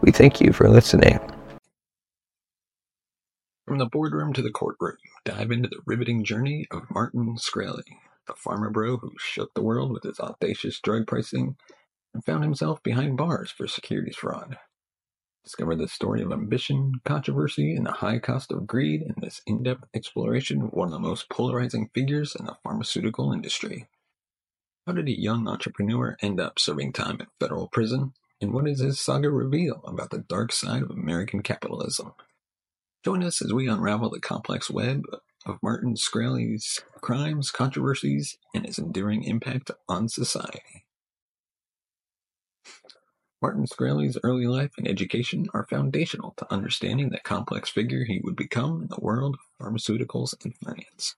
We thank you for listening. From the boardroom to the courtroom, dive into the riveting journey of Martin Shkreli, the Pharma Bro who shook the world with his audacious drug pricing and found himself behind bars for securities fraud. Discover the story of ambition, controversy, and the high cost of greed in this in depth exploration of one of the most polarizing figures in the pharmaceutical industry. How did a young entrepreneur end up serving time in federal prison? And what does his saga reveal about the dark side of American capitalism? Join us as we unravel the complex web of Martin Shkreli's crimes, controversies, and his enduring impact on society. Martin Shkreli's early life and education are foundational to understanding the complex figure he would become in the world of pharmaceuticals and finance.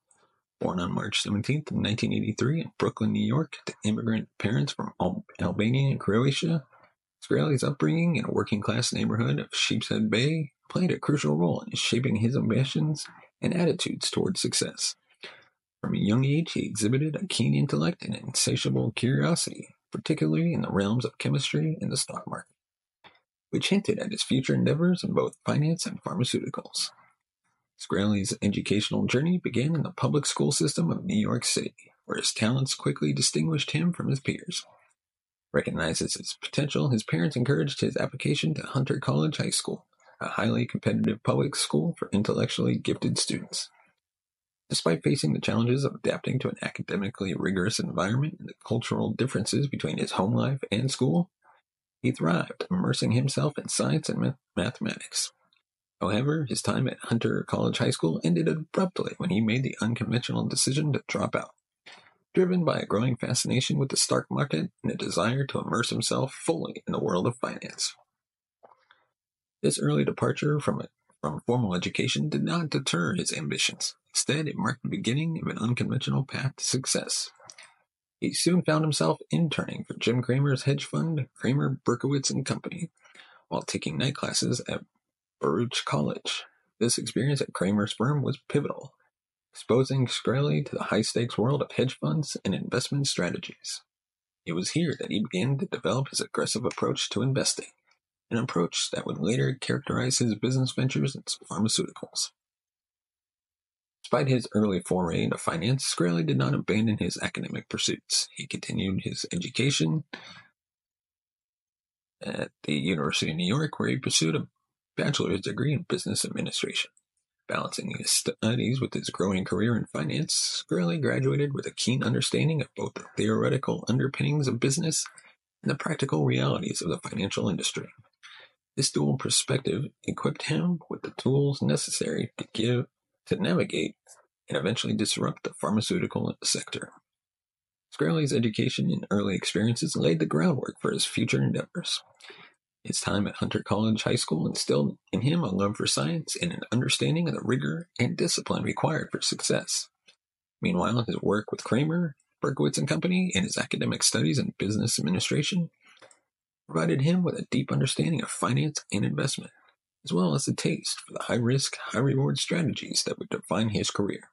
Born on March 17, 1983 in Brooklyn, New York, to immigrant parents from Albania and Croatia, Shkreli's upbringing in a working class neighborhood of Sheepshead Bay played a crucial role in shaping his ambitions and attitudes toward success. From a young age, he exhibited a keen intellect and insatiable curiosity, particularly in the realms of chemistry and the stock market, which hinted at his future endeavors in both finance and pharmaceuticals. Shkreli's educational journey began in the public school system of New York City, where his talents quickly distinguished him from his peers. Recognizes his potential, his parents encouraged his application to Hunter College High School, a highly competitive public school for intellectually gifted students. Despite facing the challenges of adapting to an academically rigorous environment and the cultural differences between his home life and school, he thrived, immersing himself in science and mathematics. However, his time at Hunter College High School ended abruptly when he made the unconventional decision to drop out. Driven by a growing fascination with the stock market and a desire to immerse himself fully in the world of finance. This early departure from, a, from formal education did not deter his ambitions. Instead, it marked the beginning of an unconventional path to success. He soon found himself interning for Jim Cramer's hedge fund, Cramer, Berkowitz and Company, while taking night classes at Baruch College. This experience at Cramer's firm was pivotal, exposing Shkreli to the high-stakes world of hedge funds and investment strategies. It was here that he began to develop his aggressive approach to investing, an approach that would later characterize his business ventures in pharmaceuticals. Despite his early foray into finance, Shkreli did not abandon his academic pursuits. He continued his education at the University of New York, where he pursued a bachelor's degree in business administration. Balancing his studies with his growing career in finance, Shkreli graduated with a keen understanding of both the theoretical underpinnings of business and the practical realities of the financial industry. This dual perspective equipped him with the tools necessary to give to navigate and eventually disrupt the pharmaceutical sector. Shkreli's education and early experiences laid the groundwork for his future endeavors. His time at Hunter College High School instilled in him a love for science and an understanding of the rigor and discipline required for success. Meanwhile, his work with Cramer, Berkowitz and Company, and his academic studies in business administration provided him with a deep understanding of finance and investment, as well as a taste for the high risk, high reward strategies that would define his career.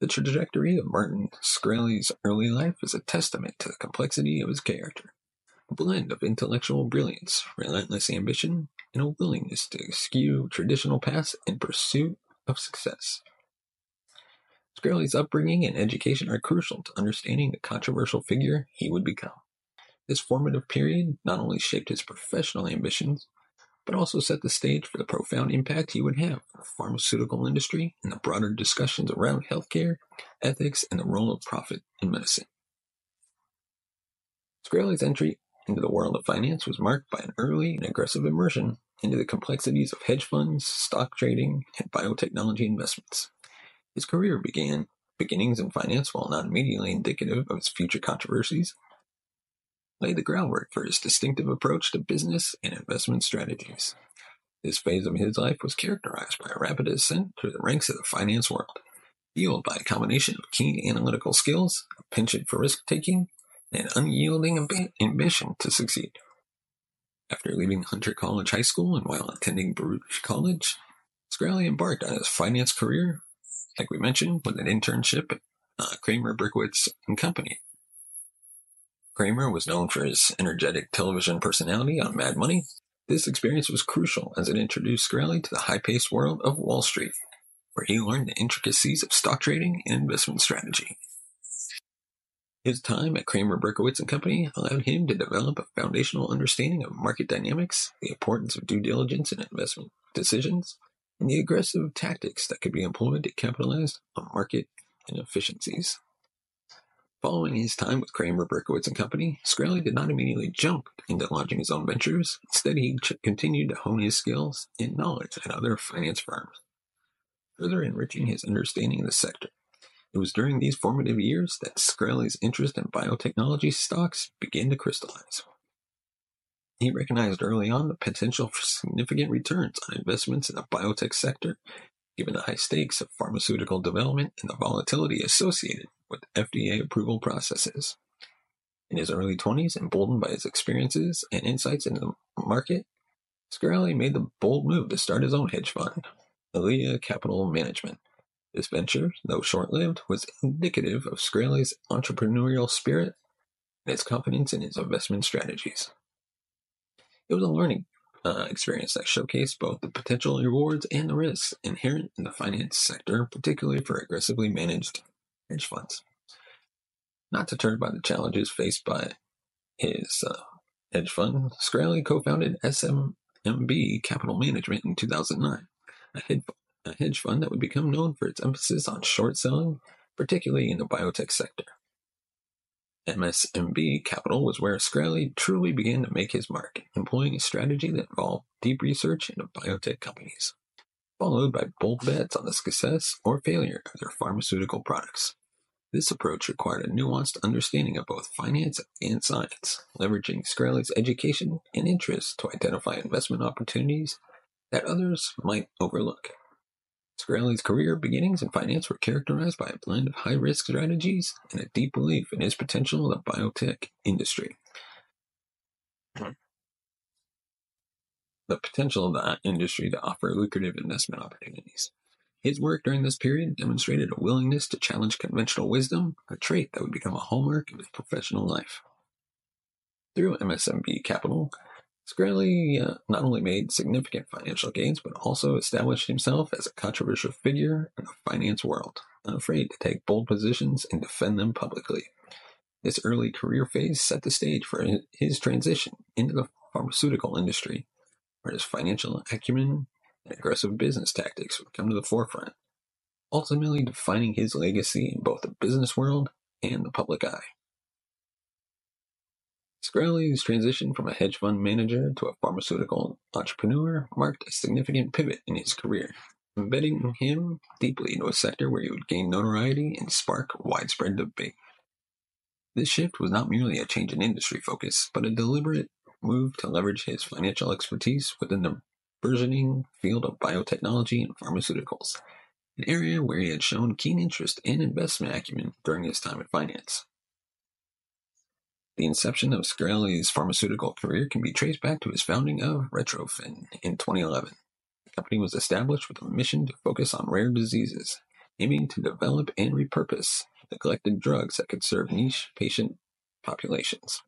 The trajectory of Martin Shkreli's early life is a testament to the complexity of his character, blend of intellectual brilliance, relentless ambition, and a willingness to eschew traditional paths in pursuit of success. Shkreli's upbringing and education are crucial to understanding the controversial figure he would become. This formative period not only shaped his professional ambitions, but also set the stage for the profound impact he would have on the pharmaceutical industry and the broader discussions around healthcare, ethics, and the role of profit in medicine. Shkreli's entry into the world of finance was marked by an early and aggressive immersion into the complexities of hedge funds, stock trading, and biotechnology investments. His career began beginnings in finance, while not immediately indicative of his future controversies, laid the groundwork for his distinctive approach to business and investment strategies. This phase of his life was characterized by a rapid ascent through the ranks of the finance world, fueled by a combination of keen analytical skills, a penchant for risk taking, and an unyielding amb- ambition to succeed. After leaving Hunter College High School and while attending Baruch College, Shkreli embarked on his finance career, like we mentioned, with an internship at uh, Cramer, Berkowitz and Company, Cramer was known for his energetic television personality on Mad Money. This experience was crucial as it introduced Shkreli to the high-paced world of Wall Street, where he learned the intricacies of stock trading and investment strategy. His time at Cramer Berkowitz and Company allowed him to develop a foundational understanding of market dynamics, the importance of due diligence in investment decisions, and the aggressive tactics that could be employed to capitalize on market inefficiencies. Following his time with Cramer, Berkowitz and Company, Shkreli did not immediately jump into launching his own ventures. Instead, he ch- continued to hone his skills and knowledge at other finance firms, further enriching his understanding of the sector. It was during these formative years that Shkreli's interest in biotechnology stocks began to crystallize. He recognized early on the potential for significant returns on investments in the biotech sector, given the high stakes of pharmaceutical development and the volatility associated with FDA approval processes. In his early 20s, emboldened by his experiences and insights into the market, Shkreli made the bold move to start his own hedge fund, Elea Capital Management. This venture, though short lived, was indicative of Shkreli's entrepreneurial spirit and his confidence in his investment strategies. It was a learning uh, experience that showcased both the potential rewards and the risks inherent in the finance sector, particularly for aggressively managed hedge funds. Not deterred by the challenges faced by his uh, hedge fund, Shkreli co-founded SMB Capital Management in 2009, a hedge, a hedge fund that would become known for its emphasis on short selling, particularly in the biotech sector. MSMB Capital was where Shkreli truly began to make his mark, employing a strategy that involved deep research into biotech companies followed by bold bets on the success or failure of their pharmaceutical products. This approach required a nuanced understanding of both finance and science, leveraging Shkreli's education and interests to identify investment opportunities that others might overlook. Shkreli's career beginnings in finance were characterized by a blend of high risk strategies and a deep belief in his potential in the biotech industry the potential of the industry to offer lucrative investment opportunities. His work during this period demonstrated a willingness to challenge conventional wisdom, a trait that would become a hallmark of his professional life. Through MSMB Capital, Shkreli uh, not only made significant financial gains, but also established himself as a controversial figure in the finance world, unafraid to take bold positions and defend them publicly. This early career phase set the stage for his transition into the pharmaceutical industry, where his financial acumen and aggressive business tactics would come to the forefront, ultimately defining his legacy in both the business world and the public eye. Shkreli's transition from a hedge fund manager to a pharmaceutical entrepreneur marked a significant pivot in his career, embedding him deeply into a sector where he would gain notoriety and spark widespread debate. This shift was not merely a change in industry focus, but a deliberate move to leverage his financial expertise within the burgeoning field of biotechnology and pharmaceuticals, an area where he had shown keen interest and investment acumen during his time in finance. The inception of Shkreli's pharmaceutical career can be traced back to his founding of Retrophin in 2011. The company was established with a mission to focus on rare diseases, aiming to develop and repurpose neglected drugs that could serve niche patient populations.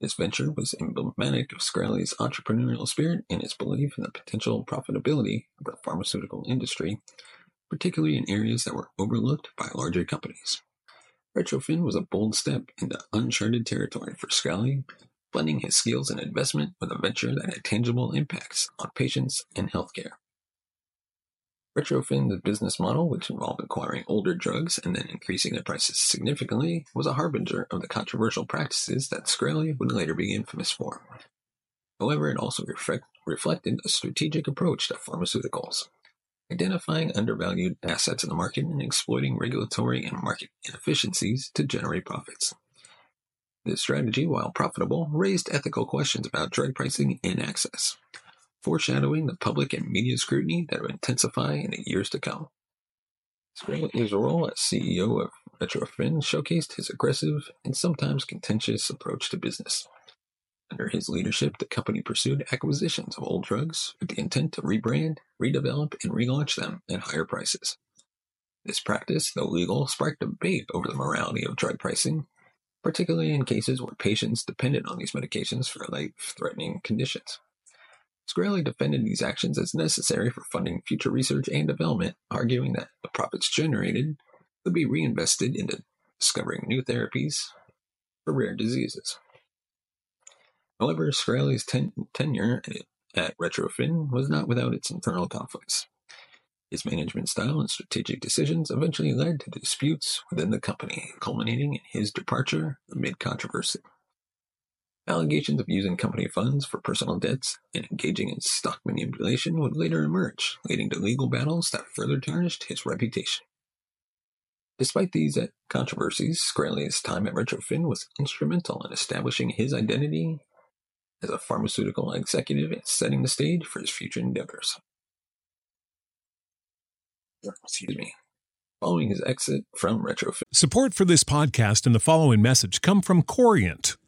This venture was emblematic of Shkreli's entrepreneurial spirit and his belief in the potential profitability of the pharmaceutical industry, particularly in areas that were overlooked by larger companies. Retrophin was a bold step into uncharted territory for Shkreli, blending his skills and investment with a venture that had tangible impacts on patients and healthcare. Retrophin's business model, which involved acquiring older drugs and then increasing their prices significantly, was a harbinger of the controversial practices that Shkreli would later be infamous for. However, it also reflect, reflected a strategic approach to pharmaceuticals, identifying undervalued assets in the market and exploiting regulatory and market inefficiencies to generate profits. This strategy, while profitable, raised ethical questions about drug pricing and access, foreshadowing the public and media scrutiny that would intensify in the years to come. His role as CEO of Retrophin showcased his aggressive and sometimes contentious approach to business. Under his leadership, the company pursued acquisitions of old drugs with the intent to rebrand, redevelop, and relaunch them at higher prices. This practice, though legal, sparked debate over the morality of drug pricing, particularly in cases where patients depended on these medications for life-threatening conditions. Shkreli defended these actions as necessary for funding future research and development, arguing that the profits generated would be reinvested into discovering new therapies for rare diseases. However, Shkreli's ten- tenure at Retrophin was not without its internal conflicts. His management style and strategic decisions eventually led to disputes within the company, culminating in his departure amid controversy. Allegations of using company funds for personal debts and engaging in stock manipulation would later emerge, leading to legal battles that further tarnished his reputation. Despite these controversies, Shkreli's time at Retrophin was instrumental in establishing his identity as a pharmaceutical executive and setting the stage for his future endeavors. Excuse me. Following his exit from Retrophin. Support for this podcast and the following message come from Corient.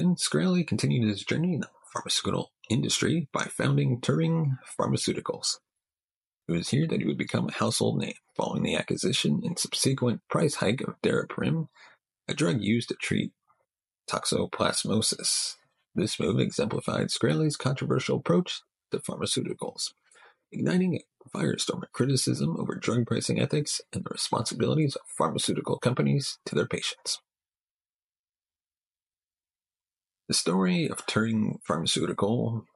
And Shkreli continued his journey in the pharmaceutical industry by founding Turing Pharmaceuticals. It was here that he would become a household name following the acquisition and subsequent price hike of Daraprim, a drug used to treat toxoplasmosis. This move exemplified Shkreli's controversial approach to pharmaceuticals, igniting a firestorm of criticism over drug pricing ethics and the responsibilities of pharmaceutical companies to their patients. The story of Turing Pharmaceutical,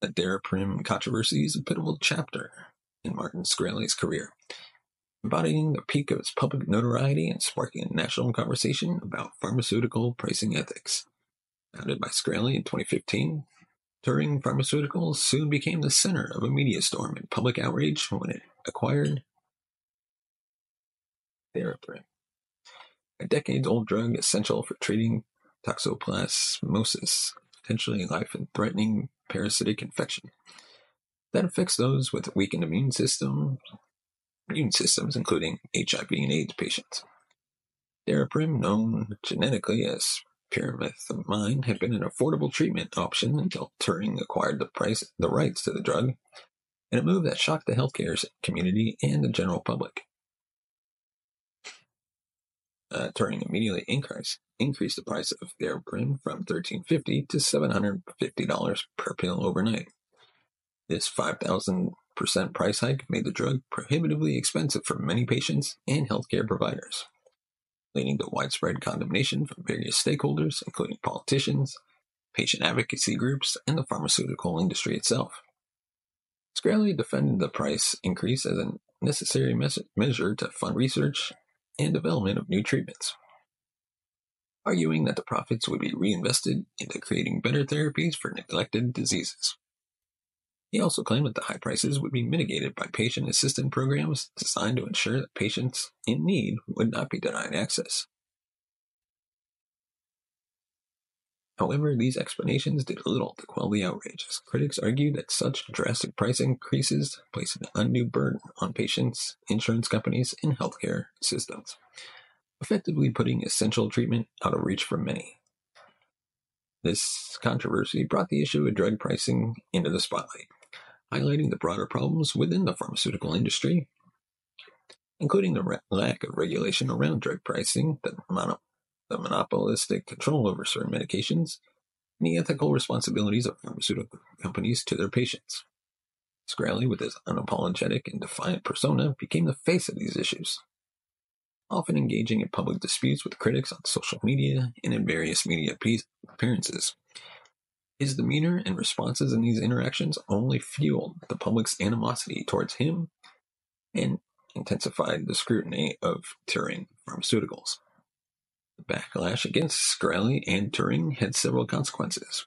the Daraprim controversy, is a pivotal chapter in Martin Shkreli's career, embodying the peak of its public notoriety and sparking a national conversation about pharmaceutical pricing ethics. Founded by Shkreli in 2015, Turing Pharmaceuticals soon became the center of a media storm and public outrage when it acquired Daraprim, a decades-old drug essential for treating toxoplasmosis, potentially life-threatening parasitic infection that affects those with weakened immune system, immune systems, including HIV and AIDS patients. Daraprim, known genetically as pyrimethamine, had been an affordable treatment option until Turing acquired the price, the rights to the drug, in a move that shocked the healthcare community and the general public. Turing immediately increased increased the price of Daraprim from $13.50 to $750 per pill overnight. This 5,000% price hike made the drug prohibitively expensive for many patients and healthcare providers, leading to widespread condemnation from various stakeholders, including politicians, patient advocacy groups, and the pharmaceutical industry itself. Shkreli defended the price increase as a necessary measure to fund research and development of new treatments arguing that the profits would be reinvested into creating better therapies for neglected diseases. He also claimed that the high prices would be mitigated by patient assistance programs designed to ensure that patients in need would not be denied access. However, these explanations did little to quell the outrage, as critics argued that such drastic price increases place an undue burden on patients, insurance companies, and healthcare systems effectively putting essential treatment out of reach for many. This controversy brought the issue of drug pricing into the spotlight, highlighting the broader problems within the pharmaceutical industry, including the re- lack of regulation around drug pricing, the, mono- the monopolistic control over certain medications, and the ethical responsibilities of pharmaceutical companies to their patients. Shkreli, with his unapologetic and defiant persona, became the face of these issues, often engaging in public disputes with critics on social media and in various media appearances. His demeanor and responses in these interactions only fueled the public's animosity towards him and intensified the scrutiny of Turing Pharmaceuticals. The backlash against Shkreli and Turing had several consequences.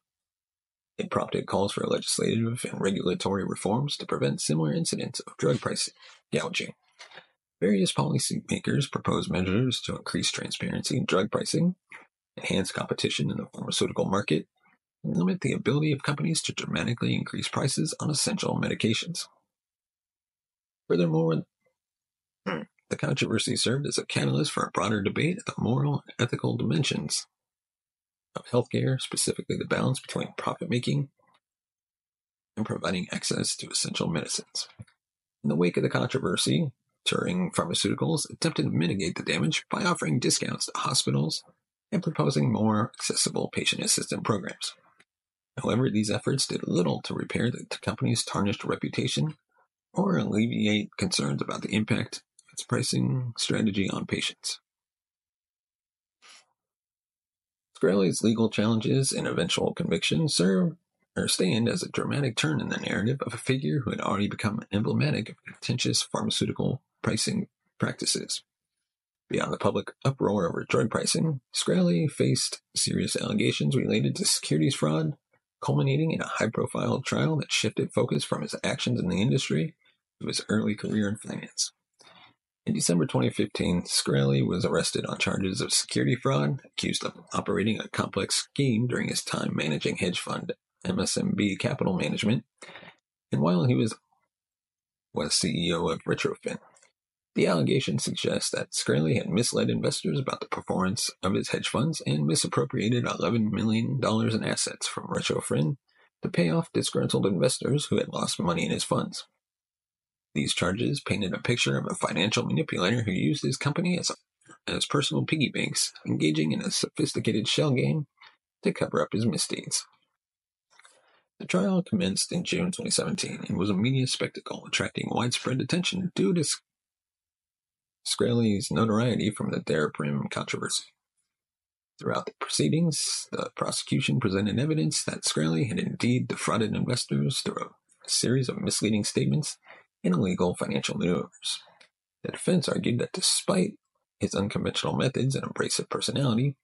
It prompted calls for legislative and regulatory reforms to prevent similar incidents of drug price gouging. Various policymakers proposed measures to increase transparency in drug pricing, enhance competition in the pharmaceutical market, and limit the ability of companies to dramatically increase prices on essential medications. Furthermore, the controversy served as a catalyst for a broader debate of the moral and ethical dimensions of healthcare, specifically the balance between profit making and providing access to essential medicines. In the wake of the controversy, Turing Pharmaceuticals attempted to mitigate the damage by offering discounts to hospitals and proposing more accessible patient assistance programs. However, these efforts did little to repair the company's tarnished reputation or alleviate concerns about the impact its pricing strategy on patients. Shkreli's legal challenges and eventual conviction serve or stand as a dramatic turn in the narrative of a figure who had already become emblematic of contentious pharmaceutical pricing practices. Beyond the public uproar over drug pricing, Shkreli faced serious allegations related to securities fraud, culminating in a high profile trial that shifted focus from his actions in the industry to his early career in finance. In December 2015, Shkreli was arrested on charges of security fraud, accused of operating a complex scheme during his time managing hedge fund MSMB Capital Management, and while he was was CEO of Retrophin. The allegation suggests that Shkreli had misled investors about the performance of his hedge funds and misappropriated $11 million in assets from Retrophin to pay off disgruntled investors who had lost money in his funds. These charges painted a picture of a financial manipulator who used his company as, as personal piggy banks, engaging in a sophisticated shell game to cover up his misdeeds. The trial commenced in June 2017 and was a media spectacle, attracting widespread attention due to Shkreli's notoriety from the Daraprim controversy. Throughout the proceedings, the prosecution presented evidence that Shkreli had indeed defrauded investors through a series of misleading statements and illegal financial maneuvers. The defense argued that despite his unconventional methods and abrasive personality,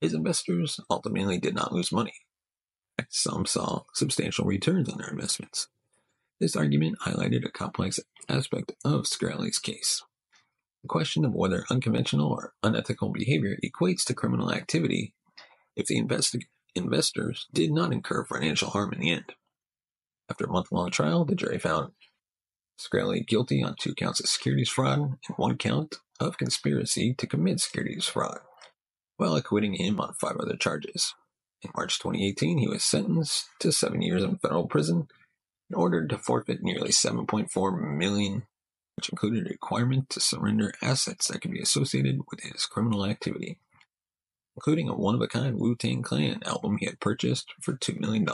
his investors ultimately did not lose money. Some saw substantial returns on their investments. This argument highlighted a complex aspect of Shkreli's case. The question of whether unconventional or unethical behavior equates to criminal activity if the investors did not incur financial harm in the end. After a month long trial, the jury found Shkreli guilty on two counts of securities fraud and one count of conspiracy to commit securities fraud, while acquitting him on five other charges. In March 2018, he was sentenced to seven years in federal prison and ordered to forfeit nearly 7.4 million which included a requirement to surrender assets that could be associated with his criminal activity, including a one of a kind Wu Tang Clan album he had purchased for $2 million.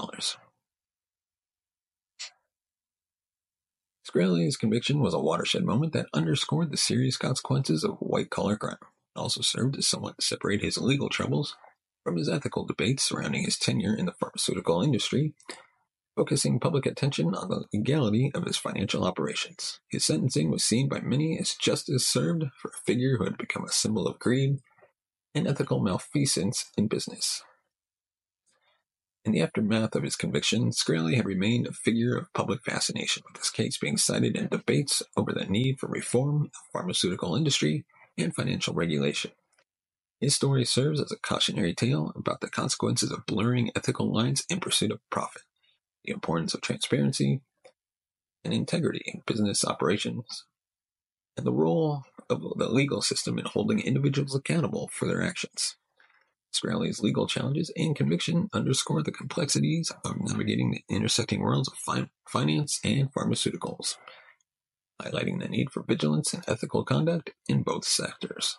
Shkreli's conviction was a watershed moment that underscored the serious consequences of white collar crime. It also served as somewhat to separate his legal troubles from his ethical debates surrounding his tenure in the pharmaceutical industry focusing public attention on the legality of his financial operations. His sentencing was seen by many as justice served for a figure who had become a symbol of greed and ethical malfeasance in business. In the aftermath of his conviction, Shkreli had remained a figure of public fascination, with his case being cited in debates over the need for reform of pharmaceutical industry and financial regulation. His story serves as a cautionary tale about the consequences of blurring ethical lines in pursuit of profit the importance of transparency and integrity in business operations, and the role of the legal system in holding individuals accountable for their actions. Shkreli's legal challenges and conviction underscore the complexities of navigating the intersecting worlds of fi- finance and pharmaceuticals, highlighting the need for vigilance and ethical conduct in both sectors.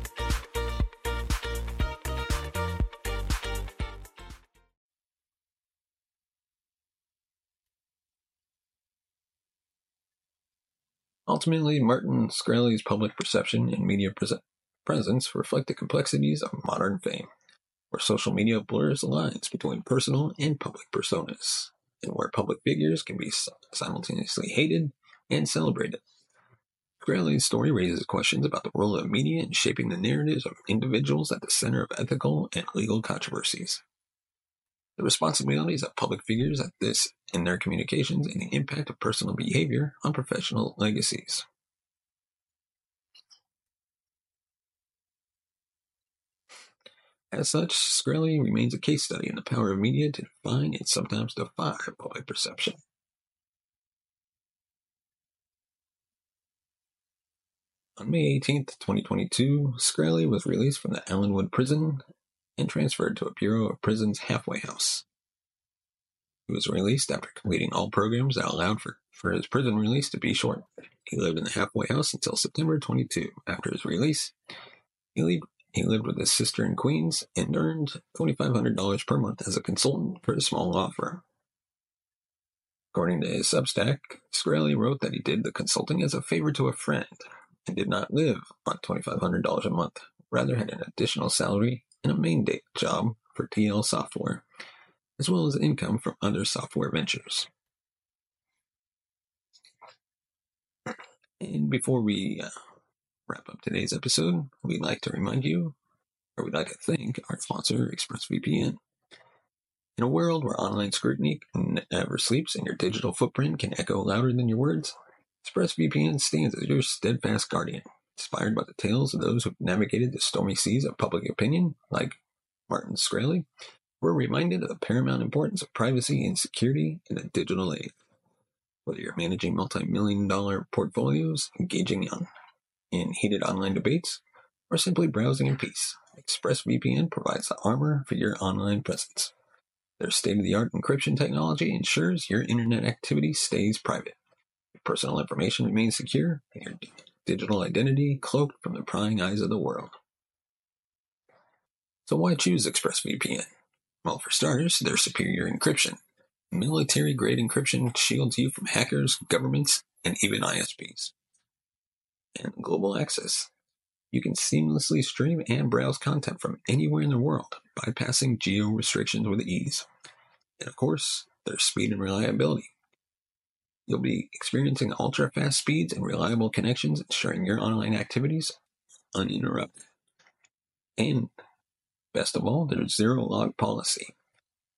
Ultimately, Martin Shkreli's public perception and media pre- presence reflect the complexities of modern fame, where social media blurs the lines between personal and public personas, and where public figures can be simultaneously hated and celebrated. Shkreli's story raises questions about the role of media in shaping the narratives of individuals at the center of ethical and legal controversies the responsibilities of public figures at this in their communications and the impact of personal behavior on professional legacies. As such, Shkreli remains a case study in the power of media to define and sometimes defy public perception. On May 18, 2022, Shkreli was released from the Allenwood prison and transferred to a Bureau of Prisons halfway house. He was released after completing all programs that allowed for, for his prison release to be short. He lived in the halfway house until September 22. After his release, he, lived, he lived with his sister in Queens and earned $2,500 per month as a consultant for a small law firm. According to his Substack, Shkreli wrote that he did the consulting as a favor to a friend and did not live on $2,500 a month, rather had an additional salary and a main day job for TL Software, as well as income from other software ventures. And before we uh, wrap up today's episode, we'd like to remind you, or we'd like to thank our sponsor, ExpressVPN. In a world where online scrutiny never sleeps and your digital footprint can echo louder than your words, ExpressVPN stands as your steadfast guardian, inspired by the tales of those who've navigated the stormy seas of public opinion, like Martin Shkreli. We're reminded of the paramount importance of privacy and security in a digital age. Whether you're managing multi-million dollar portfolios, engaging in heated online debates, or simply browsing in peace, ExpressVPN provides the armor for your online presence. Their state-of-the-art encryption technology ensures your internet activity stays private your personal information remains secure, and your digital identity cloaked from the prying eyes of the world. So why choose ExpressVPN? Well, for starters, their superior encryption. Military grade encryption shields you from hackers, governments, and even ISPs. And global access. You can seamlessly stream and browse content from anywhere in the world, bypassing geo restrictions with ease. And of course, their speed and reliability. You'll be experiencing ultra fast speeds and reliable connections, ensuring your online activities uninterrupted. And best of all, there's zero log policy.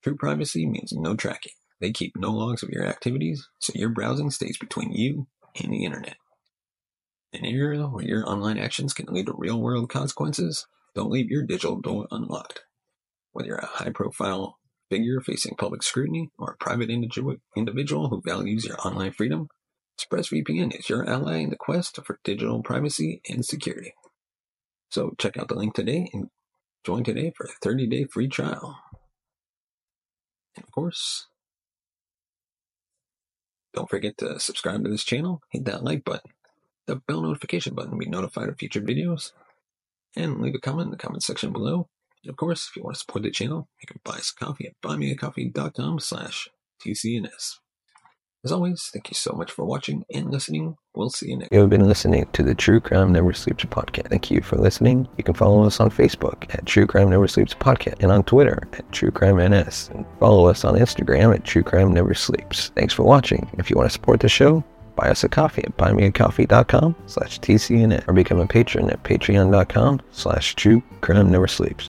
True privacy means no tracking. They keep no logs of your activities, so your browsing stays between you and the internet. In an era where your online actions can lead to real world consequences, don't leave your digital door unlocked. Whether you're a high profile figure facing public scrutiny or a private individual who values your online freedom, ExpressVPN is your ally in the quest for digital privacy and security. So check out the link today and join today for a 30 day free trial. And of course, don't forget to subscribe to this channel, hit that like button, the bell notification button to be notified of future videos, and leave a comment in the comment section below of course, if you want to support the channel, you can buy us a coffee at buymeacoffee.com slash TCNS. As always, thank you so much for watching and listening. We'll see you next You have been listening to the True Crime Never Sleeps podcast. Thank you for listening. You can follow us on Facebook at True Crime Never Sleeps podcast and on Twitter at True Crime NS. And follow us on Instagram at True Crime Never Sleeps. Thanks for watching. If you want to support the show, buy us a coffee at buymeacoffee.com slash TCNS or become a patron at patreon.com slash True Crime Never Sleeps.